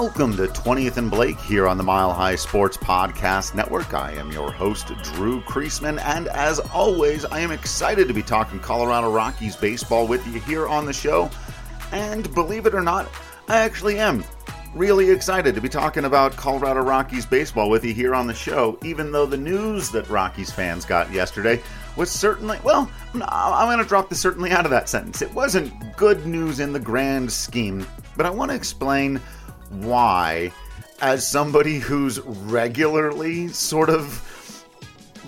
Welcome to 20th and Blake here on the Mile High Sports Podcast Network. I am your host, Drew Creasman, and as always, I am excited to be talking Colorado Rockies baseball with you here on the show. And believe it or not, I actually am really excited to be talking about Colorado Rockies baseball with you here on the show, even though the news that Rockies fans got yesterday was certainly, well, I'm going to drop the certainly out of that sentence. It wasn't good news in the grand scheme, but I want to explain why, as somebody who's regularly sort of,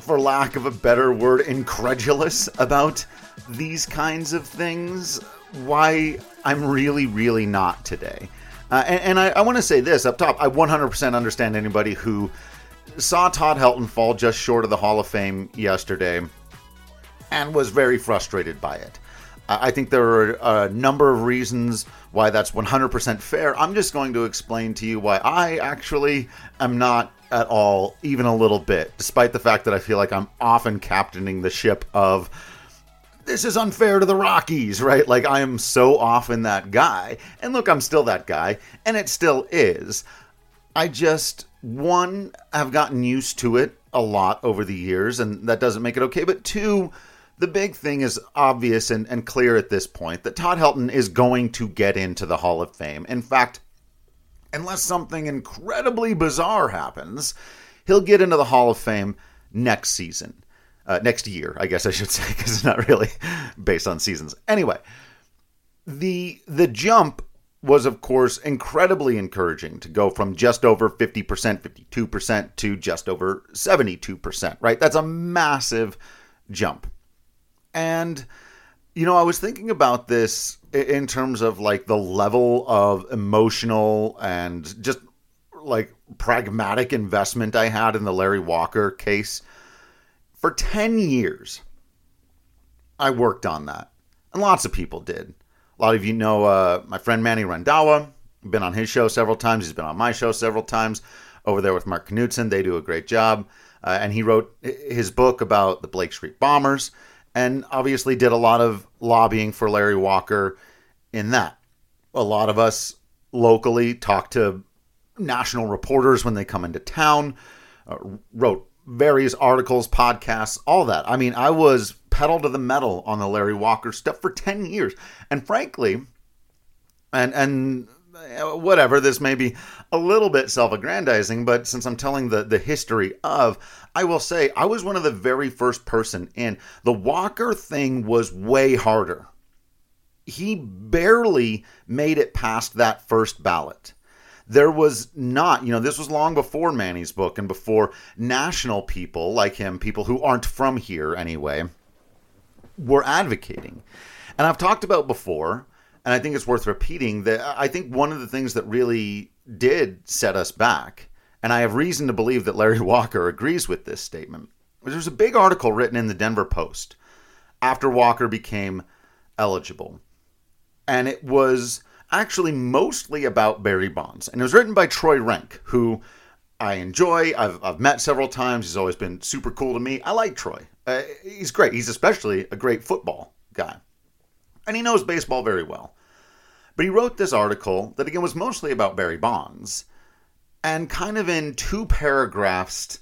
for lack of a better word, incredulous about these kinds of things, why I'm really, really not today. Uh, and, and, I, I want to say this up top I 100% understand anybody who saw Todd Helton fall just short of the Hall of Fame yesterday and was very frustrated by it. I think there are a number of reasons why that's 100% fair. I'm just going to explain to you why I actually am not at all, even a little bit, despite the fact that I feel like I'm often captaining the ship of this is unfair to the Rockies, right? Like I am so often that guy. And look, I'm still that guy, and it still is. I just, one, have gotten used to it a lot over the years, and that doesn't make it okay. But two, the big thing is obvious and, and clear at this point that Todd Helton is going to get into the Hall of Fame. In fact, unless something incredibly bizarre happens, he'll get into the Hall of Fame next season. Uh, next year, I guess I should say, because it's not really based on seasons. Anyway, the the jump was, of course, incredibly encouraging to go from just over 50%, 52% to just over 72%, right? That's a massive jump. And, you know, I was thinking about this in terms of like the level of emotional and just like pragmatic investment I had in the Larry Walker case. For 10 years, I worked on that. And lots of people did. A lot of you know uh, my friend Manny Randhawa. Been on his show several times. He's been on my show several times. Over there with Mark Knudson, they do a great job. Uh, and he wrote his book about the Blake Street Bombers and obviously did a lot of lobbying for Larry Walker in that. A lot of us locally talked to national reporters when they come into town, uh, wrote various articles, podcasts, all that. I mean, I was pedal to the metal on the Larry Walker stuff for 10 years. And frankly, and and Uh, whatever this may be a little bit self-aggrandizing but since i'm telling the the history of i will say i was one of the very first person in. The walker thing was way harder. He barely made it past that first ballot. There was not, you know, this was long before Manny's book and before national people like him, people who aren't from here anyway, were advocating. And I've talked about before and I think it's worth repeating that I think one of the things that really did set us back, and I have reason to believe that Larry Walker agrees with this statement, there was a big article written in the Denver Post after Walker became eligible. And it was actually mostly about Barry Bonds. And it was written by Troy Renck, who I enjoy. I've, I've met several times. He's always been super cool to me. I like Troy. Uh, he's great. He's especially a great football guy and he knows baseball very well. But he wrote this article that, again, was mostly about Barry Bonds, and kind of in two paragraphs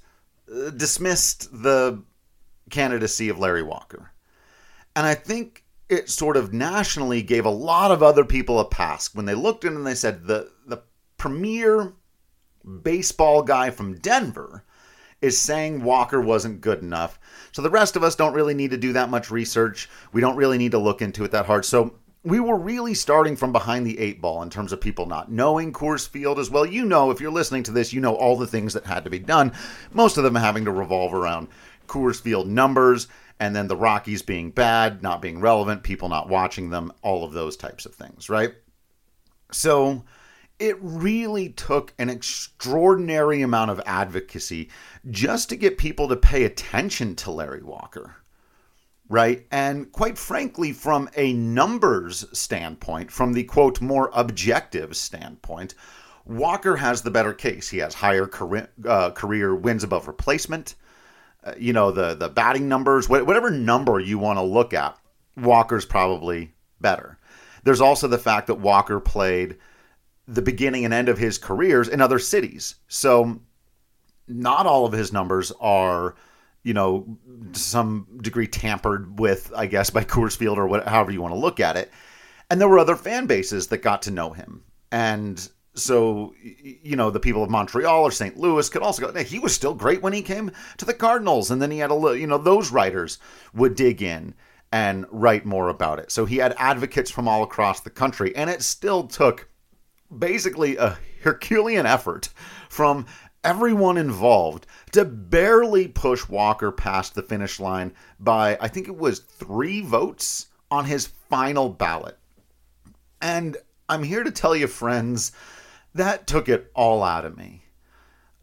uh, dismissed the candidacy of Larry Walker. And I think it sort of nationally gave a lot of other people a pass when they looked in and they said the the premier baseball guy from Denver is saying Walker wasn't good enough. So the rest of us don't really need to do that much research. We don't really need to look into it that hard. So we were really starting from behind the eight ball in terms of people not knowing Coors Field as well. You know, if you're listening to this, you know all the things that had to be done. Most of them having to revolve around Coors Field numbers and then the Rockies being bad, not being relevant, people not watching them, all of those types of things, right? So it really took an extraordinary amount of advocacy just to get people to pay attention to Larry Walker. Right. And quite frankly, from a numbers standpoint, from the quote, more objective standpoint, Walker has the better case. He has higher career, uh, career wins above replacement. Uh, you know, the, the batting numbers, whatever number you want to look at, Walker's probably better. There's also the fact that Walker played the beginning and end of his careers in other cities. So not all of his numbers are, you know, to some degree tampered with, I guess, by Coors Field or what, however you want to look at it. And there were other fan bases that got to know him. And so, you know, the people of Montreal or St. Louis could also go, he was still great when he came to the Cardinals. And then he had a little, you know, those writers would dig in and write more about it. So he had advocates from all across the country. And it still took basically a Herculean effort from everyone involved to barely push Walker past the finish line by, I think it was three votes on his final ballot. And I'm here to tell you, friends, that took it all out of me.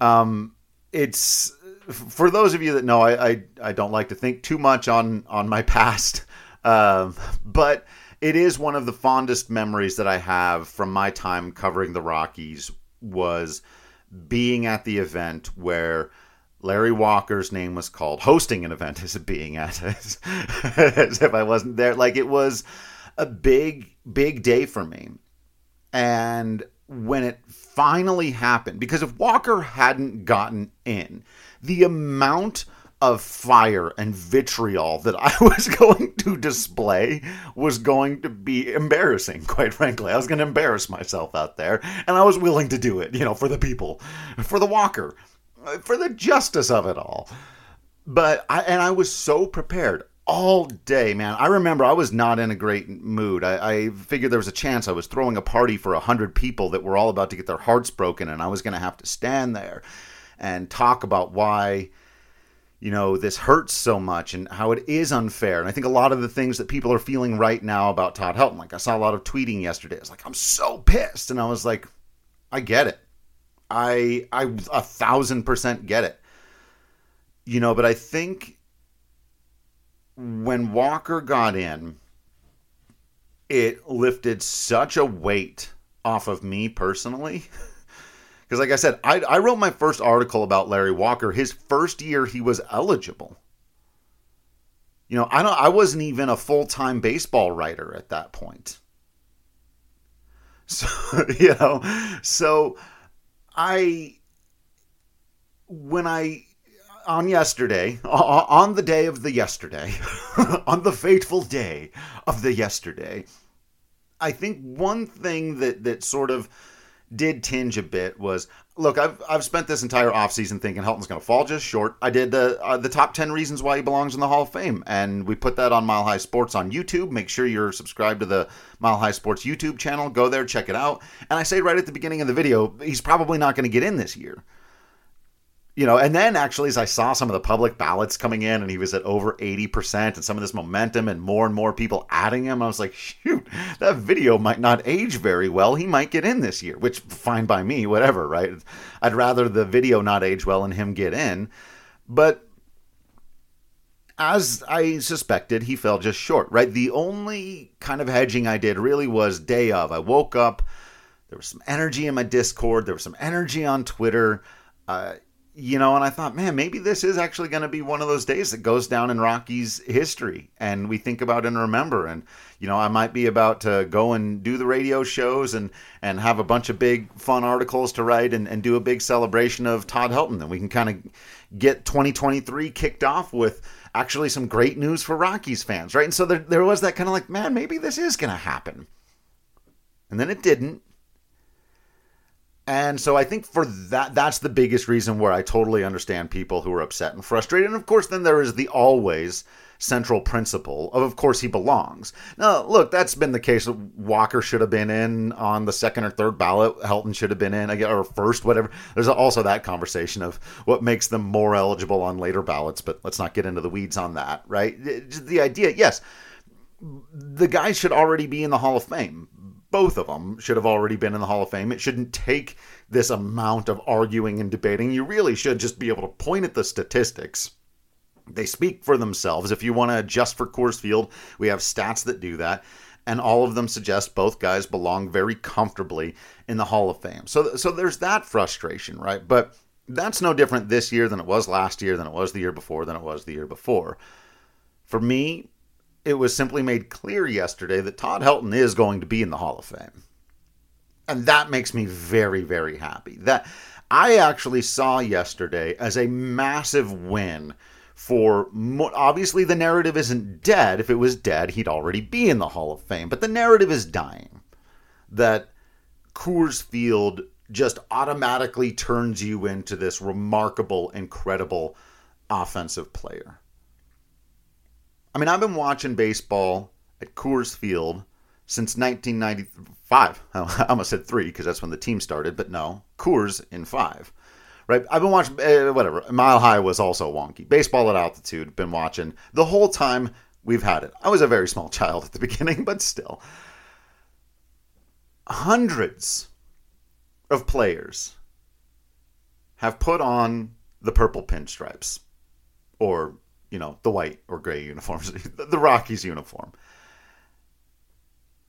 Um, it's for those of you that know, I, I, I don't like to think too much on on my past, uh, but it is one of the fondest memories that I have from my time covering the Rockies was being at the event where Larry Walker's name was called, hosting an event as being at as, as if I wasn't there. Like it was a big, big day for me. And when it finally happened, because if Walker hadn't gotten in, the amount of fire and vitriol that I was going to display was going to be embarrassing, quite frankly. I was going to embarrass myself out there, and I was willing to do it, you know, for the people, for the Walker, for the justice of it all. But I, and I was so prepared all day, man. I remember I was not in a great mood. I, I figured there was a chance I was throwing a party for a hundred people that were all about to get their hearts broken, and I was going to have to stand there and talk about why you know, this hurts so much and how it is unfair. And I think a lot of the things that people are feeling right now about Todd Helton, like I saw a lot of tweeting yesterday. It's like, I'm so pissed. And I was like, I get it. I I a thousand percent get it. You know, but I think when Walker got in, it lifted such a weight off of me personally. Because, like I said, I, I wrote my first article about Larry Walker his first year he was eligible. You know, I don't. I wasn't even a full time baseball writer at that point. So you know, so I when I on yesterday, on the day of the yesterday, on the fateful day of the yesterday, I think one thing that that sort of did tinge a bit was look I've, I've spent this entire offseason thinking Helton's going to fall just short. I did the uh, the top 10 reasons why he belongs in the Hall of Fame and we put that on Mile High Sports on YouTube. Make sure you're subscribed to the Mile High Sports YouTube channel. Go there check it out. And I say right at the beginning of the video he's probably not going to get in this year you know, and then actually, as I saw some of the public ballots coming in, and he was at over 80%, and some of this momentum, and more and more people adding him, I was like, shoot, that video might not age very well. He might get in this year, which, fine by me, whatever, right? I'd rather the video not age well and him get in. But as I suspected, he fell just short, right? The only kind of hedging I did really was day of. I woke up, there was some energy in my Discord, there was some energy on Twitter. Uh, you know, and I thought, man, maybe this is actually going to be one of those days that goes down in Rockies history and we think about and remember. And, you know, I might be about to go and do the radio shows and, and have a bunch of big fun articles to write and, and do a big celebration of Todd Helton. And we can kind of get 2023 kicked off with actually some great news for Rockies fans, right? And so there, there was that kind of like, man, maybe this is going to happen. And then it didn't. And so I think for that, that's the biggest reason where I totally understand people who are upset and frustrated. And of course, then there is the always central principle of, of course, he belongs. Now, look, that's been the case. Walker should have been in on the second or third ballot. Helton should have been in, or first, whatever. There's also that conversation of what makes them more eligible on later ballots, but let's not get into the weeds on that, right? The idea, yes, the guy should already be in the Hall of Fame both of them should have already been in the Hall of Fame. It shouldn't take this amount of arguing and debating. You really should just be able to point at the statistics. They speak for themselves. If you want to adjust for Coors Field, we have stats that do that. And all of them suggest both guys belong very comfortably in the Hall of Fame. So, so there's that frustration, right? But that's no different this year than it was last year, than it was the year before, than it was the year before. For me, it was simply made clear yesterday that Todd Helton is going to be in the Hall of Fame. And that makes me very, very happy. That I actually saw yesterday as a massive win for obviously the narrative isn't dead. If it was dead, he'd already be in the Hall of Fame. But the narrative is dying that Coors Field just automatically turns you into this remarkable, incredible offensive player. I mean, I've been watching baseball at Coors Field since 1995. I almost said three because that's when the team started, but no, Coors in five. Right? I've been watching, uh, whatever. Mile High was also wonky. Baseball at altitude, been watching the whole time we've had it. I was a very small child at the beginning, but still. Hundreds of players have put on the purple pinstripes or, you know, the white or gray uniforms, the Rockies uniform.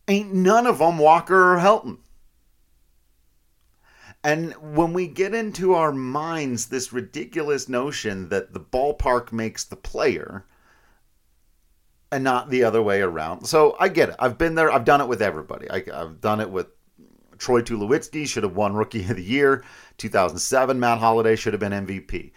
Ain't none of them Walker or Helton. And when we get into our minds this ridiculous notion that the ballpark makes the player and not the other way around. So I get it. I've been there. I've done it with everybody. I, have done it with Troy Tulowitzki, should have won Rookie of the Year. 2007, Matt Holliday should have been MVP.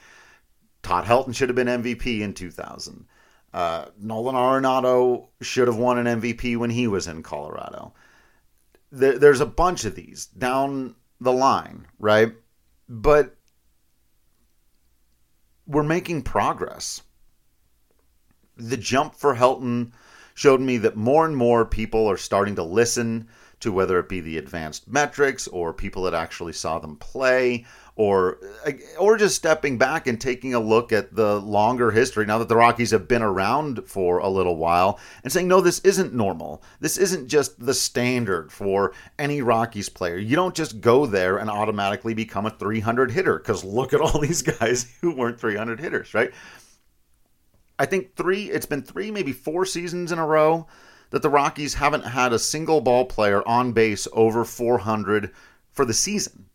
Todd Helton should have been MVP in 2000. Uh, Nolan Arenado should have won an MVP when he was in Colorado. There, there's a bunch of these down the line, right? But we're making progress. The jump for Helton showed me that more and more people are starting to listen to whether it be the advanced metrics or people that actually saw them play or uh, or just stepping back and taking a look at the longer history now that the Rockies have been around for a little while and saying no this isn't normal. This isn't just the standard for any Rockies player. You don't just go there and automatically become a 300 hitter cuz look at all these guys who weren't 300 hitters right? I think 3 it's been 3 maybe 4 seasons in a row that the Rockies haven't had a single ball player on base over 400 for the season.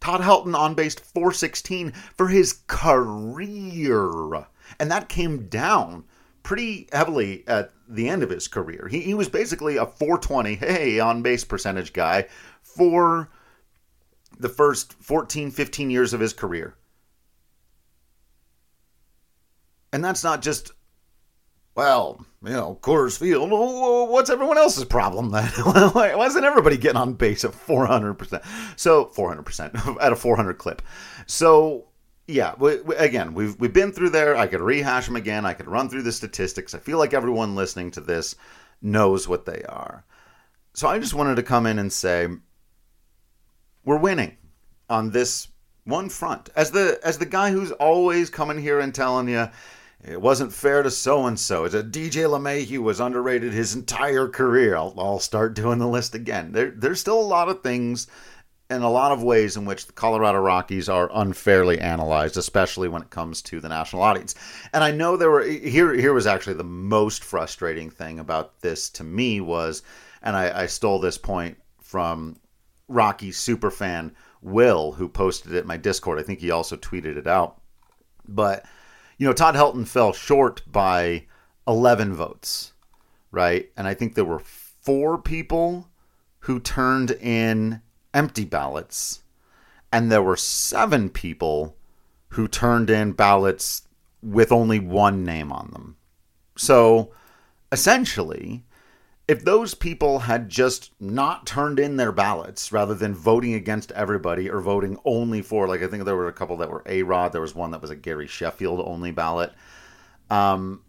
Todd Helton on base 416 for his career. And that came down pretty heavily at the end of his career. He, he was basically a 420, hey, on base percentage guy for the first 14, 15 years of his career. And that's not just well, you know, Coors Field, what's everyone else's problem then? Why isn't everybody getting on base at 400%? So, 400% at a 400 clip. So, yeah, we, we, again, we've, we've been through there. I could rehash them again. I could run through the statistics. I feel like everyone listening to this knows what they are. So, I just wanted to come in and say, we're winning on this one front. As the as the guy who's always coming here and telling you, it wasn't fair to so and so. It's a DJ LeMahieu was underrated his entire career. I'll, I'll start doing the list again. There, there's still a lot of things and a lot of ways in which the Colorado Rockies are unfairly analyzed, especially when it comes to the national audience. And I know there were here. Here was actually the most frustrating thing about this to me was, and I, I stole this point from Rocky superfan Will, who posted it in my Discord. I think he also tweeted it out, but you know, Todd Helton fell short by 11 votes, right? And I think there were four people who turned in empty ballots, and there were seven people who turned in ballots with only one name on them. So essentially, if those people had just not turned in their ballots rather than voting against everybody or voting only for like I think there were a couple that were A Rod, there was one that was a Gary Sheffield only ballot. Um,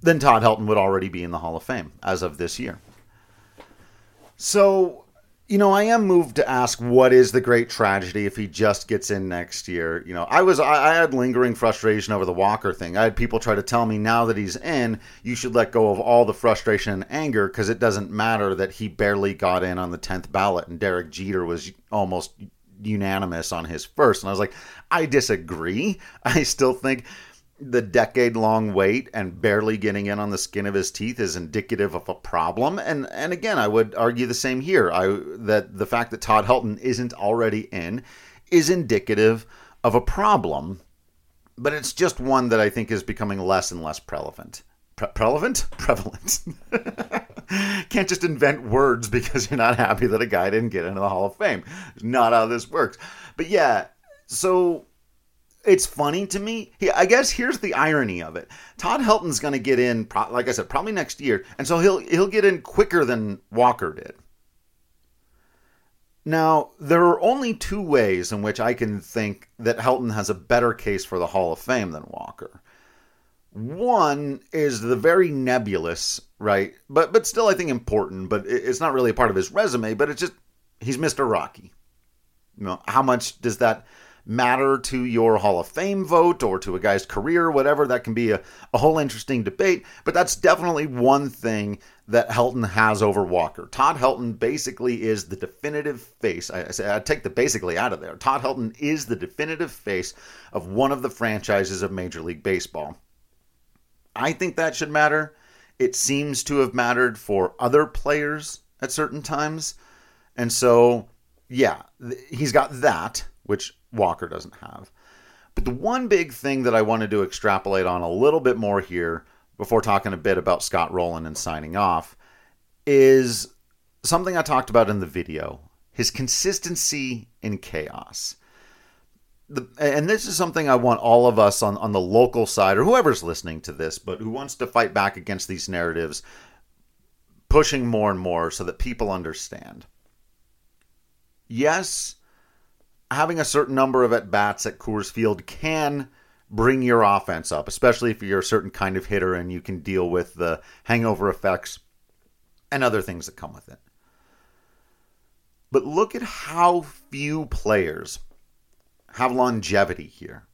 then Todd Helton would already be in the Hall of Fame as of this year. So you know, I am moved to ask what is the great tragedy if he just gets in next year. You know, I was I, I, had lingering frustration over the Walker thing. I had people try to tell me now that he's in, you should let go of all the frustration and anger because it doesn't matter that he barely got in on the tenth ballot and Derek Jeter was almost unanimous on his first. And I was like, I disagree. I still think the decade long wait and barely getting in on the skin of his teeth is indicative of a problem. And and again I would argue the same here. I that the fact that Todd Helton isn't already in is indicative of a problem but it's just one that I think is becoming less and less prevalent. Pre- prevalent? Prevalent. Can't just invent words because you're not happy that a guy didn't get into the Hall of Fame. It's not how this works. But yeah, so it's funny to me. I guess here's the irony of it. Todd Helton's going to get in, like I said, probably next year, and so he'll he'll get in quicker than Walker did. Now, there are only two ways in which I can think that Helton has a better case for the Hall of Fame than Walker. One is the very nebulous, right? But but still I think important, but it's not really a part of his resume, but it's just he's Mr. Rocky. You know, how much does that matter to your Hall of Fame vote or to a guy's career, whatever. That can be a, a whole interesting debate, but that's definitely one thing that Helton has over Walker. Todd Helton basically is the definitive face. I, I say I take the basically out of there. Todd Helton is the definitive face of one of the franchises of Major League Baseball. I think that should matter. It seems to have mattered for other players at certain times. And so, yeah, he's got that, which Walker doesn't have. But the one big thing that I wanted to extrapolate on a little bit more here before talking a bit about Scott Rolen and signing off is something I talked about in the video his consistency in chaos. The, and this is something I want all of us on, on the local side or whoever's listening to this, but who wants to fight back against these narratives, pushing more and more so that people understand. Yes, having a certain number of at bats at Coors Field can bring your offense up, especially if you're a certain kind of hitter and you can deal with the hangover effects and other things that come with it. But look at how few players have longevity here.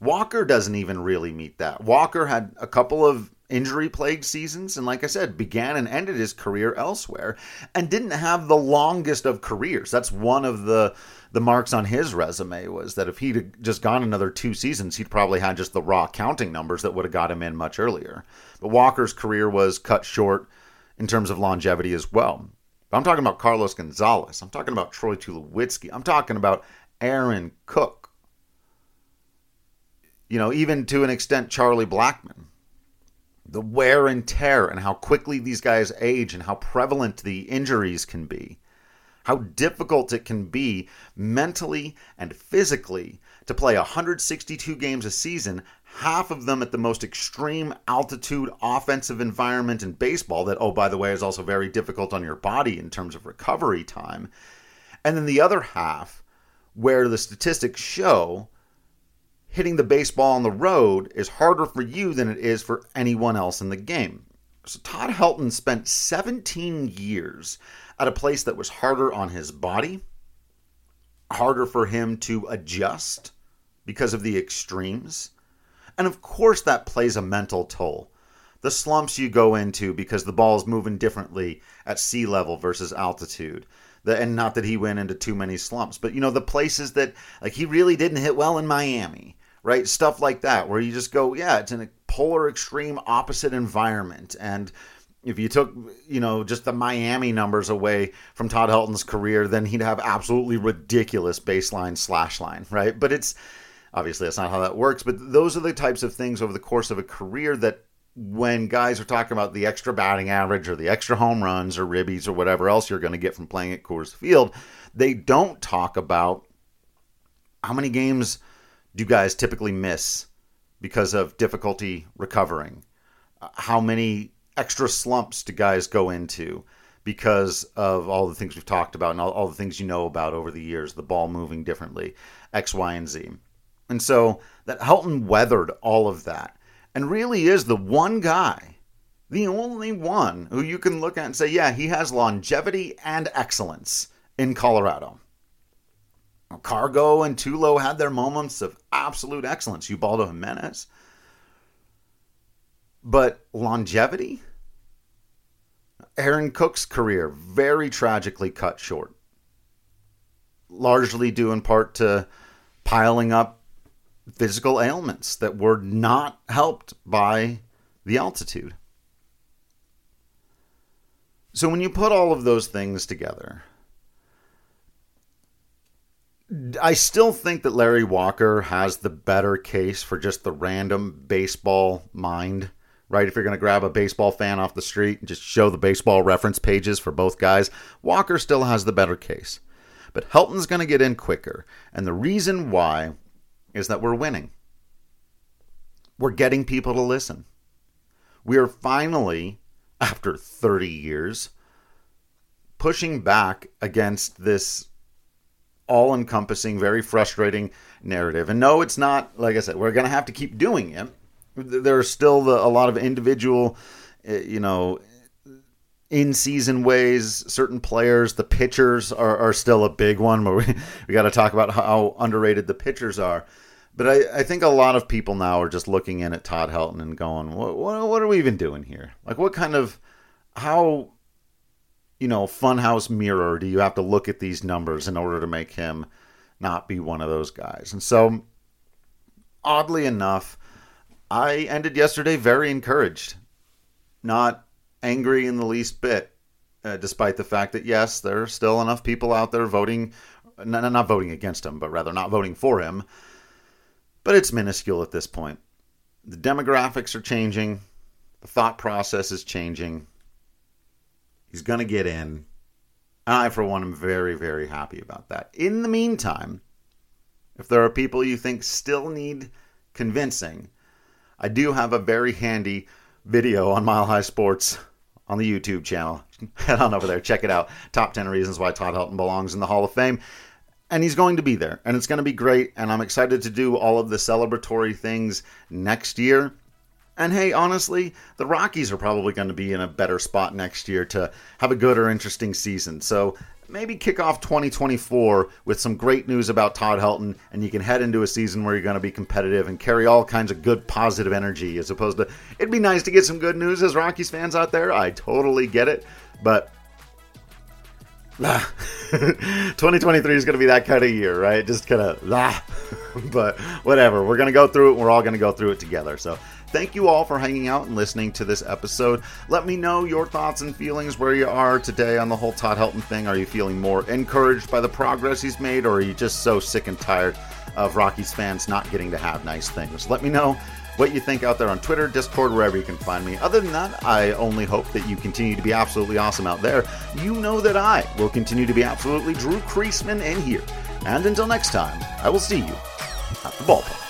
Walker doesn't even really meet that. Walker had a couple of injury plagued seasons and like I said began and ended his career elsewhere and didn't have the longest of careers. That's one of the the marks on his resume was that if he'd just gone another two seasons, he'd probably had just the raw counting numbers that would have got him in much earlier. But Walker's career was cut short in terms of longevity as well. But I'm talking about Carlos Gonzalez. I'm talking about Troy Tulowitzki. I'm talking about Aaron Cook. You know, even to an extent, Charlie Blackmon the wear and tear and how quickly these guys age and how prevalent the injuries can be. How difficult it can be mentally and physically to play 162 games a season, half of them at the most extreme altitude offensive environment in baseball, that, oh, by the way, is also very difficult on your body in terms of recovery time. And then the other half, where the statistics show hitting the baseball on the road is harder for you than it is for anyone else in the game. So Todd Helton spent 17 years at a place that was harder on his body, harder for him to adjust because of the extremes. And of course, that plays a mental toll. The slumps you go into because the ball is moving differently at sea level versus altitude. The, and not that he went into too many slumps, but you know, the places that, like, he really didn't hit well in Miami right? Stuff like that, where you just go, yeah, it's in a polar extreme opposite environment. And if you took, you know, just the Miami numbers away from Todd Helton's career, then he'd have absolutely ridiculous baseline slash line, right? But it's obviously that's not how that works. But those are the types of things over the course of a career that when guys are talking about the extra batting average or the extra home runs or ribbies or whatever else you're going to get from playing at Coors Field, they don't talk about how many games do guys typically miss because of difficulty recovering? Uh, how many extra slumps do guys go into because of all the things we've talked about and all, all the things you know about over the years, the ball moving differently, X, Y, and Z? And so that Helton weathered all of that and really is the one guy, the only one who you can look at and say, yeah, he has longevity and excellence in Colorado. Cargo and Tulo had their moments of absolute excellence. Ubaldo Jimenez. But longevity? Aaron Cook's career very tragically cut short. Largely due in part to piling up physical ailments that were not helped by the altitude. So when you put all of those things together, I still think that Larry Walker has the better case for just the random baseball mind right? If you're going to grab a baseball fan off the street and just show the baseball reference pages for both guys, Walker still has the better case. But Helton's going to get in quicker. And the reason why is that we're winning. We're getting people to listen. We are finally, after 30 years, pushing back against this all encompassing, very frustrating narrative. And no, it's not, like I said, we're going to have to keep doing it. There are still the, a lot of individual, eh, you know, in season ways. Certain players, the pitchers are, are still a big one, but we, we got to talk about how underrated the pitchers are. But I, I think a lot of people now are just looking in at Todd Helton and going, what, what, what are we even doing here? Like, what kind of, how you know, funhouse mirror do you have to look at these numbers in order to make him not be one of those guys? And so, oddly enough, I ended yesterday very encouraged, not angry in the least bit, uh, despite the fact that, yes, there are still enough people out there voting, not, not voting against him, but rather not voting for him. But it's minuscule at this point. The demographics are changing, the thought process is changing He's going to get in. I, for one, am very, very happy about that. In the meantime, if there are people you think still need convincing, I do have a very handy video on Mile High Sports on the YouTube channel. Head on over there, check it out. Top 10 reasons why Todd Helton belongs in the Hall of Fame. And he's going to be there, and it's going to be great. And I'm excited to do all of the celebratory things next year. And hey, honestly, the Rockies are probably going to be in a better spot next year to have a good or interesting season. So maybe kick off 2024 with some great news about Todd Helton, and you can head into a season where you're going to be competitive and carry all kinds of good, positive energy, as opposed to it'd be nice to get some good news as Rockies fans out there. I totally get it, but. 2023 is going to be that kind of year, right? Just kind of, but whatever. We're going to go through it. We're all going to go through it together. So Thank you all for hanging out and listening to this episode. Let me know your thoughts and feelings where you are today on the whole Todd Helton thing. Are you feeling more encouraged by the progress he's made, or are you just so sick and tired of Rockies fans not getting to have nice things? Let me know what you think out there on Twitter, Discord, wherever you can find me. Other than that, I only hope that you continue to be absolutely awesome out there. You know that I will continue to be absolutely Drew Creasman in here. And until next time, I will see you at the ballpark.